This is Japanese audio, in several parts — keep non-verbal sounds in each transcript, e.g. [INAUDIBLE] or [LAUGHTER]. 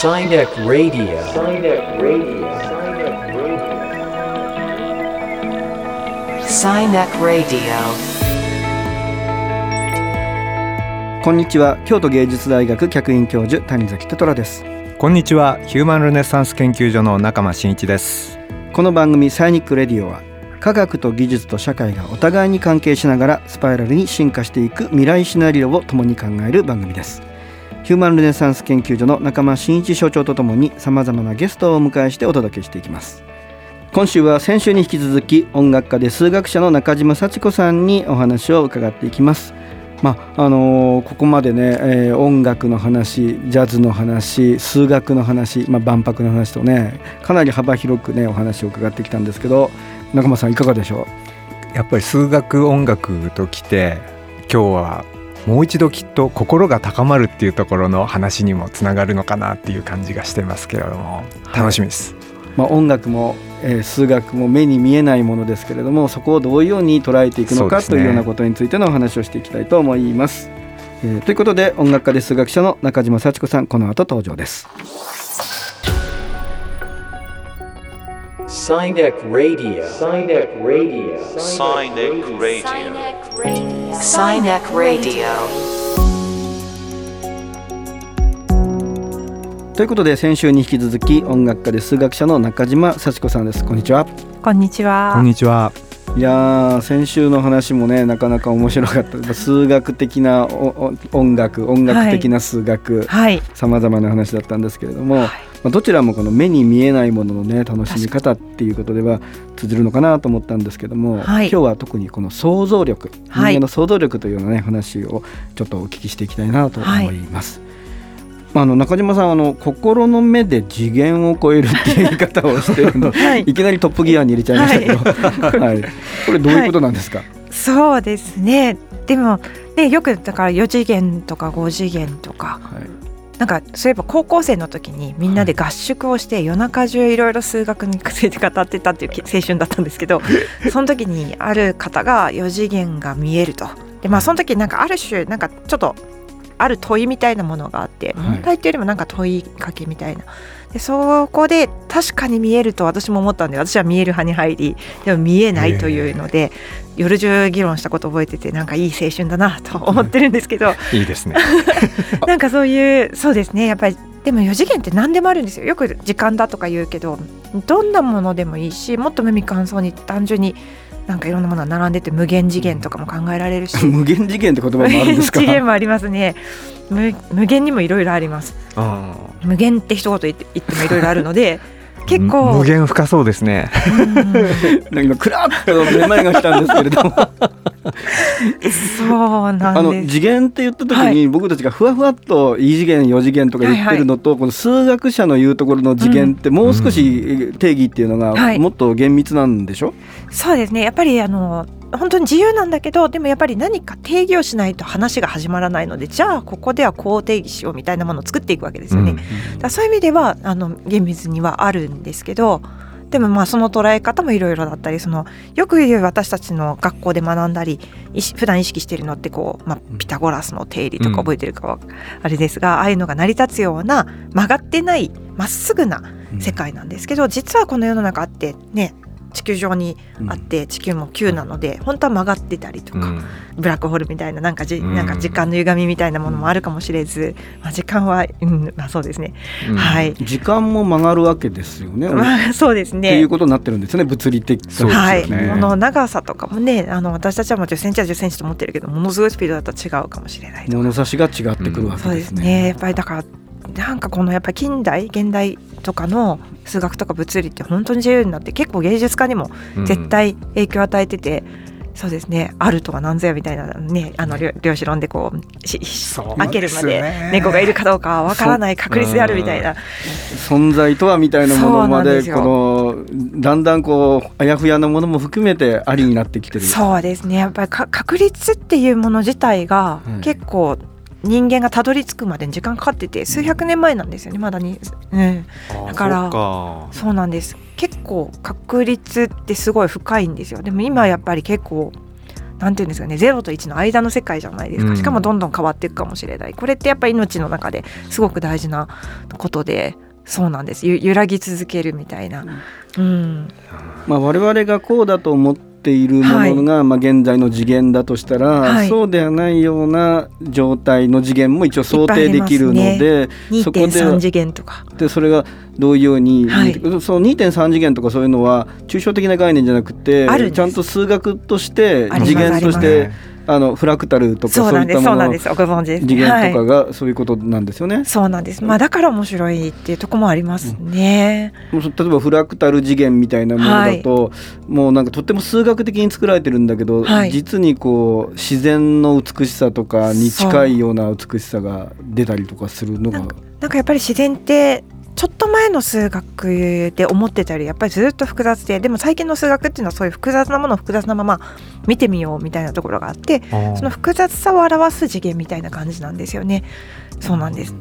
Sinek Radio. Sinek Radio. Sinek Radio. こんにちは京都芸術大学客員教授谷崎テトラですこんにちはヒューマンルネサンス研究所の中間真一ですこの番組サイニックレディオは科学と技術と社会がお互いに関係しながらスパイラルに進化していく未来シナリオを共に考える番組ですヒューマンルネサンス研究所の中間真一所長とともにさまざまなゲストをお迎えしてお届けしていきます。今週は先週に引き続き音楽家で数学者の中島幸子さんにお話を伺っていきます。まああのーここまでね、えー音楽の話ジャズの話数学の話、まあ、万博の話とねかなり幅広くねお話を伺ってきたんですけど中間さんいかがでしょう？やっぱり数学音楽ときて今日はもう一度きっと心が高まるっていうところの話にもつながるのかなっていう感じがしてますけれども楽しみです、う、まあ、音楽も、えー数学も目に見えないものですけれどもそこをどういうように捉えていくのかねというようなことについてのお話をしていきたいと思います。えーということで音楽家で数学者の中島幸子さんこの後登場です。Sinek Radio. Sinek Radio. Sinek Radio. Sinek Radio. ということで先週に引き続き音楽家で数学者の中島幸子さんです。こんにちは。こんにちは。こんにちはいやー先週の話もねなかなか面白かった。まあ数学的な音楽音楽的な数学はい。さまざまな話だったんですけれども、はい。まあ、どちらもこの目に見えないもののね楽しみ方っていうことでは通じるのかなと思ったんですけども、はい。今日は特にこの想像力人はい。間の想像力というようなね話をちょっとお聞きしていきたいなと思います。まあ、あの中島さんあの心の目で次元を超えるっていう言い方をしてるの、[LAUGHS] はい。い、きなりトップギアに入れちゃいましたけど、はい。[LAUGHS] これどういうことなんですか、そうですね。でもねよくだから4次元とか5次元とかはい。なんかそういえば高校生の時にみんなで合宿をして夜中中いろいろ数学について語ってたっていう青春だったんですけどその時にある方が4次元が見えると。でまあその時なんかある種なんかちょっとある問いみたいなものがあってはい。問題っていうよりもなんか問いかけみたいな。でそこで確かに見えると私も思ったんで私は見える派に入りでも見えないというので夜中議論したこと覚えててなんかいい青春だなと思ってるんですけど。[LAUGHS] いいですね。[LAUGHS] なんかそういうそうですね。やっぱりでも4次元って何でもあるんですよ。よく時間だとか言うけどどんなものでもいいしもっと無味乾燥に単純になんかいろんなものが並んでて無限次元とかも考えられるし。[LAUGHS] 無限次元って言葉もあるんですか？次元もありますね。無無限にもいろいろあります。あ無限って一言言ってもいろいろあるのでー結構。無限深そうですね。うん。なんか今クラッとめまいが来たんですけれども。そうなあのんです。次元って言った時はに僕たちがふわふわっと異次元4次元とか言ってるのと、この数学者の言うところの次元ってもう少し定義っていうのがはい。もっと厳密なんでしょ、そうですね。やっぱりあの本当に自由なんだけどでもやっぱり何か定義をしないと話が始まらないのでじゃあここではこう定義しようみたいなものを作っていくわけですよね。うんだそういう意味ではあの厳密にはあるんですけどでもまあその捉え方もいろいろだったりそのよく言う私たちの学校で学んだり普段意識しているのってこう、まあ、ピタゴラスの定理とか覚えてるかはあれですが、ああいうのが成り立つような曲がってないまっすぐな世界なんですけど実はこの世の中ってね地球上にあって地球も球なので本当は曲がってたりとか、うん。ブラックホールみたいななんかじ、うん。なんか時間の歪みみたいなものもあるかもしれず、まあ、時間は、うんまあ、そうですね、うん。はい、時間も曲がるわけですよね。まあ、そうですっていねう。ことになってるんですね物理的そうですよはい、ね。この長さとかもねあの私たちはもう10センチは10センチと思ってるけどものすごいスピードだったら違うかもしれない物差しが違ってくるわそうでけですね。すね。やっぱりだからなんかこのやっぱり近代現代とかの数学とか物理って本当に自由になって結構芸術家にもうん。絶対影響を与えてて、そうですねあるとは何ぞやみたいなねあの量量子論でこうしそう開けるまで猫がいるかどうかはわからない確率であるみたいな。存在とはみたいなものまでこのだんだんこうあやふやなものも含めてありになってきてる。そうですね。やっぱりか確率っていうもの自体がうん。結構人間がたどり着くまでに時間かかってて数百年前なんですよねまだに、うん、だからあそうなんです。結構確率ってすごい深いんですよ。でも今やっぱり結構なんていうんですかね0と1の間の世界じゃないですうん。かしかもどんどん変わっていくかもしれない。これってやっぱり命の中ですごく大事なことでそうなんです。ゆ揺らぎ続けるみたいな、うん、まあ、我々がこうだと思っているものが、まあ、現在の次元だとしたら、はい。そうではないような状態の次元も一応想定できるのいっで、そこで2.3次元とか。でそれがどういうように、はい。その2.3次元とかそういうのは抽象的な概念じゃなくてちゃんと数学として次元としてあのフラクタルとかそそううないんですそうったもののなんですご存知です次元とはいかがそういうことなんですよね？そうなんです。まあだから面白いっていうところもありますね。もう例えばフラクタル次元みたいなものだと、もうなんかとっても数学的に作られてるんだけど、はい実にこう自然の美しさとかに近いような美しさが出たりとかするのがなんかやっぱり自然ってちょっと前の数学で思ってたよりやっぱりずっと複雑ででも最近の数学っていうのはそういう複雑なものを複雑なまま見てみようみたいなところがあってその複雑さを表す次元みたいな感じなんですよね。そうなんです。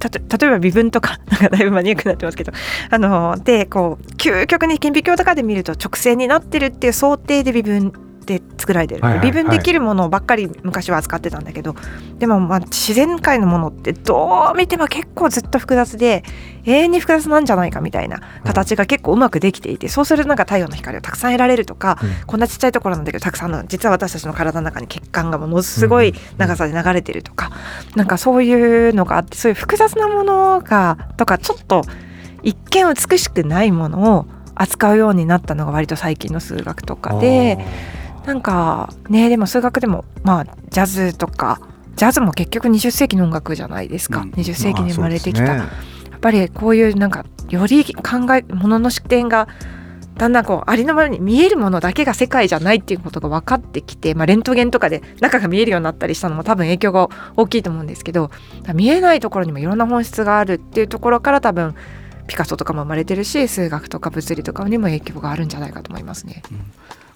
たと例えば微分とかなんかだいぶマニアックになってますけど。あのでこう究極に顕微鏡とかで見ると直線になってるっていう想定で微分で作られてる、はいはいはい。微分できるものばっかり昔は扱ってたんだけどでもまあ自然界のものってどう見ても結構ずっと複雑で永遠に複雑なんじゃないかみたいな形が結構うまくできていて、そうするとなんか太陽の光をたくさん得られるとか、うん。こんなちっちゃいところなんだけどたくさんの実は私たちの体の中に血管がものすごい長さで流れてるとか、なんかそういうのがあってそういう複雑なものがとかちょっと一見美しくないものを扱うようになったのが割と最近の数学とかでなんかねでも数学でもまあジャズとかジャズも結局20世紀の音楽じゃないですか、うん。20世紀に生まれてきた、まあね。やっぱりこういうなんかより考えものの視点がだんだんこうありのままに見えるものだけが世界じゃないっていうことが分かってきて、まあ、レントゲンとかで中が見えるようになったりしたのも多分影響が大きいと思うんですけど見えないところにもいろんな本質があるっていうところから多分ピカソとかも生まれてるし数学とか物理とかにも影響があるんじゃないかと思いますね。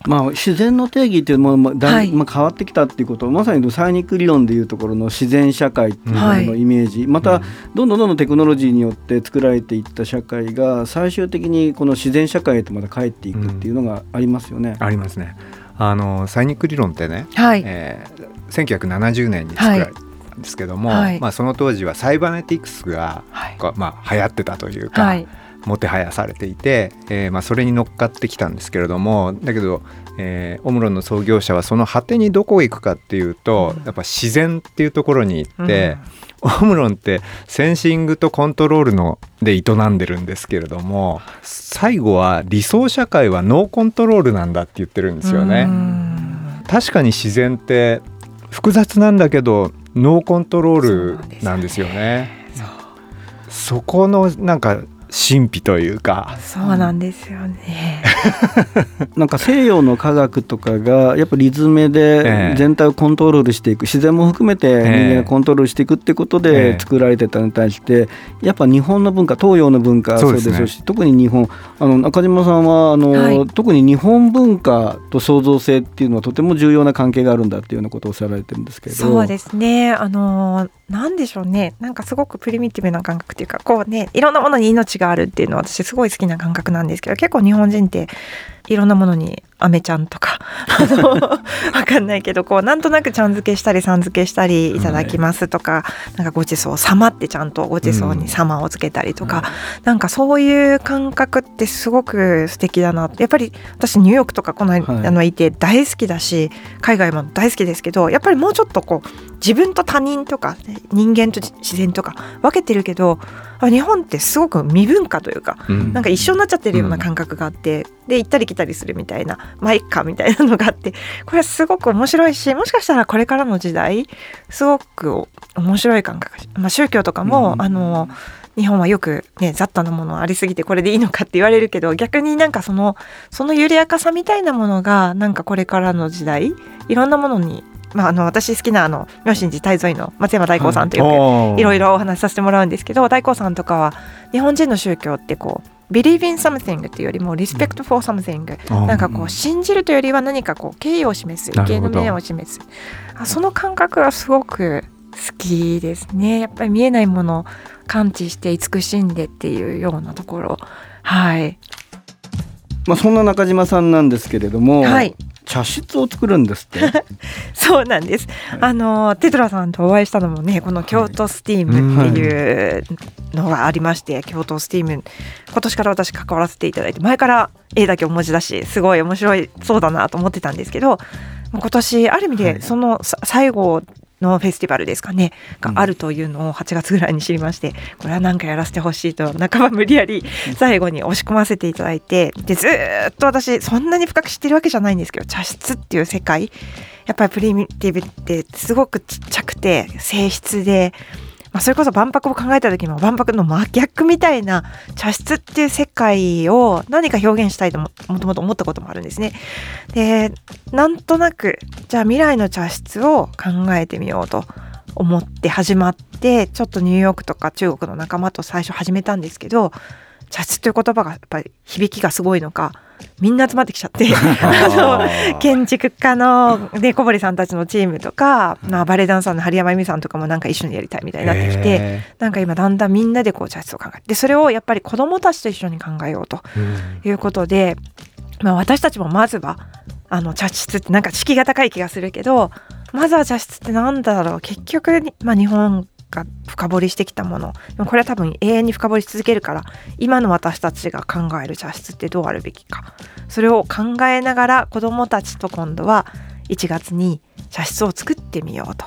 まあ、自然の定義っていうのもまあだい、はい。まあ、変わってきたっていうことまさにサイニック理論でいうところの自然社会っていうもののイメージ、またどんどんどんどんテクノロジーによって作られていった社会が最終的にこの自然社会へとまた帰っていくっていうのがありますよね。ありますね。あのサイニック理論ってね、はい、えー、1970年に作られたんですけども、はい。まあその当時はサイバネティクスが、はい。こうまあ流行ってたというか、はいもてはやされていて、えーまあ、それに乗っかってきたんですけれどもだけど、えーオムロンの創業者はその果てにどこへ行くかっていうと、うんやっぱ自然っていうところに行って、オムロンってセンシングとコントロールので営んでるんですけれども最後は理想社会はノーコントロールなんだって言ってるんですよね。うん確かに自然って複雑なんだけどノーコントロールなんですよね。そこのなんか神秘というか、そうなんですよね。[LAUGHS] なんか西洋の科学とかがやっぱリズムえでえ全体をコントロールしていく自然も含めて人間がコントロールしていくってことえでえ作られてたのに対してやっぱ日本の文化東洋の文化はそうですそうですねし特に日本。あの中島さんはあの、はい。特に日本文化と創造性っていうのはとても重要な関係があるんだっていうようなことをおっしゃられてるんですけれど。そうですね。あのな何でしょうね。なんかすごくプリミティブな感覚っていうか、こうね、いろんなものに命があるっていうのは私すごい好きな感覚なんですけど、結構日本人っていろんなものにアメちゃんとか、あのわかんないけど、こうなんとなくちゃん付けしたりさん付けしたりいただきますとか、なんかごちそう様ってちゃんとごちそうに様をつけたりとか、なんかそういう感覚ってすごく素敵だなってやっぱり私ニューヨークとかこの間、はい。あのいて大好きだし海外も大好きですけどやっぱりもうちょっとこう自分と他人とか人間と自然とか分けてるけどあ日本ってすごく未文化というかうん。なんか一緒になっちゃってるような感覚があって、で行ったり来たりするみたいなまあいっかみたいなのがあって [LAUGHS] これはすごく面白いしもしかしたらこれからの時代すごく面白い感覚、まあ、宗教とかも、うん。あの日本はよくね雑多なものありすぎてこれでいいのかって言われるけど逆になんかそのその緩やかさみたいなものがなんかこれからの時代いろんなものに、まあ、あの私好きなあの明神寺泰蔵院の松山大光さんとよくいろいろお話しさせてもらうんですけど大光さんとかは日本人の宗教ってこう believe in something っていうよりも respect for something、なんかこう信じるというよりは何かこう敬意を示す敬意の面を示す。あその感覚がすごく好きですね。やっぱり見えないものを感知して慈しんでっていうようなところ。はい。まあ、そんな中島さんなんですけれども、はい茶室を作るんですって。[LAUGHS] そうなんです。あのテトラさんとお会いしたのもね、この京都スティームっていうのがありまして、京都スティーム今年から私関わらせていただいて、前から絵だけお文字だし、すごい面白いそうだなと思ってたんですけど、今年ある意味はい。でそのさ最後のフェスティバルですかねがあるというのを8月ぐらいに知りまして、これは何かやらせてほしいと半ば無理やり最後に押し込ませていただいてでずーっと私そんなに深く知ってるわけじゃないんですけど茶室っていう世界。やっぱりプリミティブってすごくちっちゃくて静筆で、まあ、それこそ万博を考えた時も万博の真逆みたいな茶室っていう世界を何か表現したいとももともと思ったこともあるんですね。でなんとなくじゃあ未来の茶室を考えてみようと思って始まってちょっとニューヨークとか中国の仲間と最初始めたんですけど茶室という言葉がやっぱり響きがすごいのかみんな集まってきちゃって。あの建築家ので小堀さんたちのチームとか、まあ、バレエダンサーの針山由美さんとかもなんか一緒にやりたいみたいになってきて、へなんか今だんだんみんなでこう茶室を考えてでそれをやっぱり子どもたちと一緒に考えようとーいうことで、まあ、私たちもまずはあの茶室ってなんか敷居が高い気がするけどまずは茶室ってなんだろう。結局、まあ、日本が深掘りしてきたもの。でもこれは多分永遠に深掘りし続けるから今の私たちが考える茶室ってどうあるべきか。それを考えながら子どもたちと今度は1月に茶室を作ってみようと。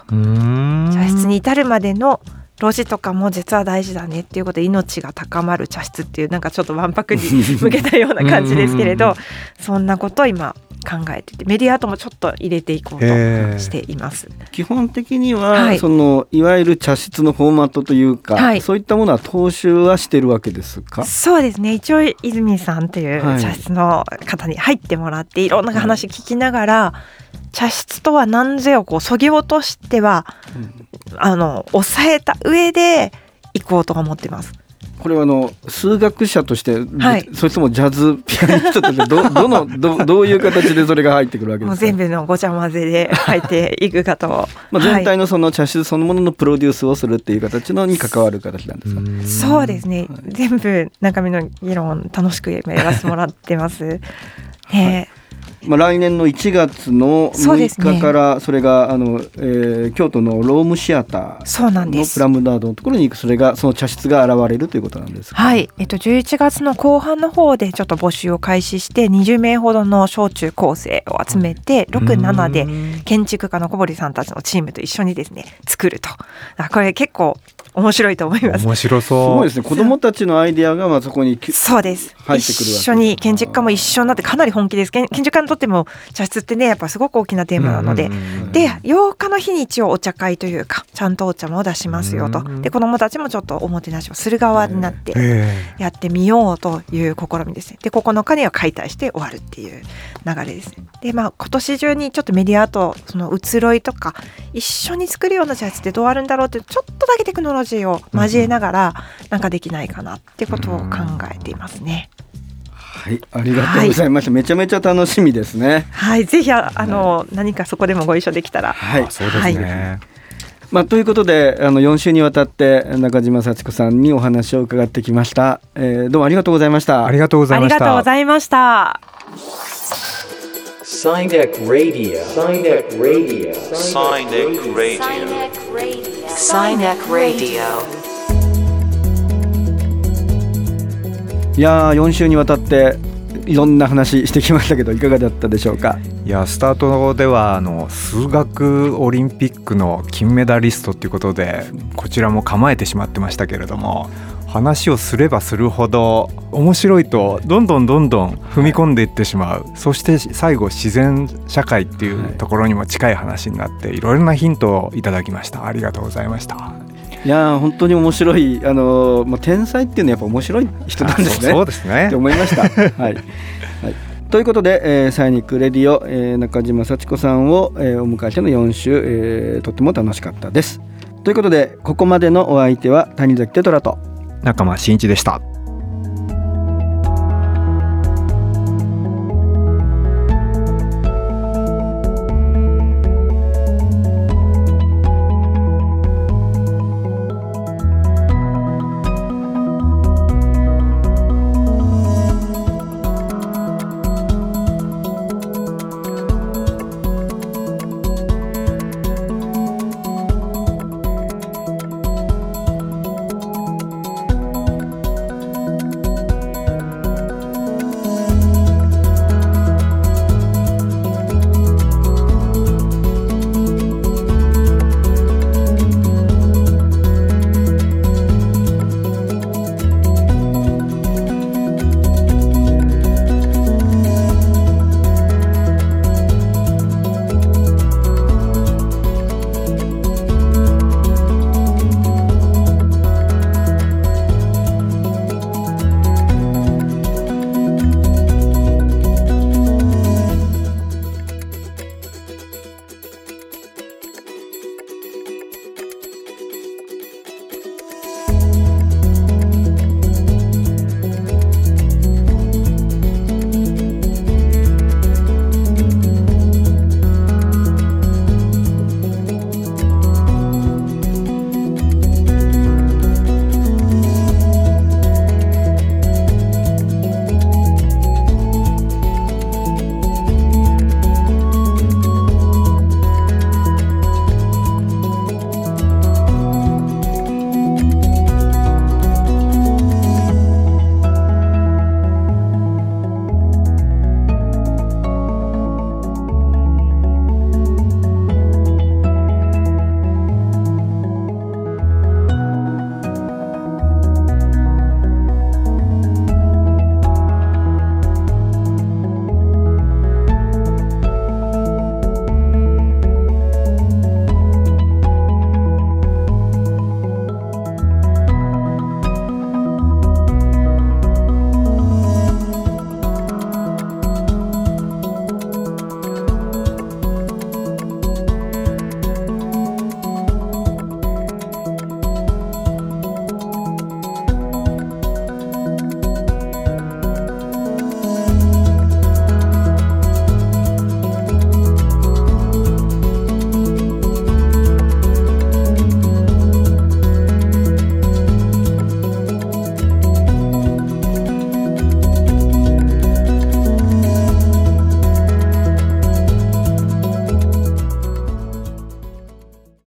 茶室に至るまでの路地とかも実は大事だねっていうことで命が高まる茶室っていうなんかちょっとわんぱくに向けたような感じですけれどそんなことを今考えててメディアともちょっと入れていこうとしています。基本的には、はい。そのいわゆる茶室のフォーマットというか、はい。そういったものは踏襲はしてるわけですか？そうですね。一応泉さんというはい。茶室の方に入ってもらっていろんな話聞きながら、茶室とは何ぞをこうそぎ落としてはあの抑えた上で行こうと思ってます。これはあの数学者として、はい。それともジャズピアニストとしてど [LAUGHS] どのどどういう形でそれが入ってくるわけですか？もう全部のごちゃ混ぜで入っていくかと。[LAUGHS] まあ、はい全体のその茶室そのもののプロデュースをするっていう形のに関わる形なんですか、そうですね、全部中身の議論楽しくやらせてもらってます。[LAUGHS] ねまあ、来年の1月の6そうですね。日からそれがあの、えー京都のロームシアターのプラムダードのところに行くそれがその茶室が現れるということなんですかはい、えっと、11月の後半の方でちょっと募集を開始して20名ほどの小中高生を集めて67で建築家の小堀さんたちのチームと一緒にですね作ると。あこれ結構面白いと思います。面白すそう。ごいですね。子供たちのアイデアがまあそこにきそうです。入ってくるわけ一緒に建築家も一緒になってかなり本気です。建建築家にとっても茶室ってねやっぱすごく大きなテーマなので、で8日の日に一応お茶会というかちゃんとお茶も出しますよと。うん。で子どもたちもちょっとおもてなしをする側になってえやってみようという試みですね。で9日には解体して終わるっていう流れですね。でまあ今年中にちょっとメディアとその移ろいとか一緒に作るような茶室ってどうあるんだろうってちょっとだけテクノロジーを交えながらなんかできないかなってことを考えていますね。はいありがとうございました、めちゃめちゃ楽しみですねはい、ぜひああの何かそこでもご一緒できたら。はいえそうですね、まあ、ということであの4週にわたって中島幸子さんにお話を伺ってきました、えーどうもありがとうございましたありがとうございましたありがとうございました。Sinek Radio. Sinek Radio. Sinek Radio. Sinek Radio. いやー4週にわたっていろんな話してきましたけどいかがだったでしょうか？いやスタートではあの数学オリンピックの金メダリストっていうことでこちらも構えてしまってましたけれども話をすればするほど面白いとどんどんどんどん踏み込んでいってしまう、そして最後自然社会っていうところにも近い話になっていろいろなヒントをいただきました。ありがとうございました。いやー本当に面白いあのーまあ、天才っていうのはやっぱ面白い人なんですね。あそうそうですね。って思いました。[LAUGHS] はい、はい。ということで、えーサイニックレディオ、えー中島幸子さんを、えーお迎えしての4週、えーとっても楽しかったです。ということでここまでのお相手は谷崎テトラと仲間真一でした。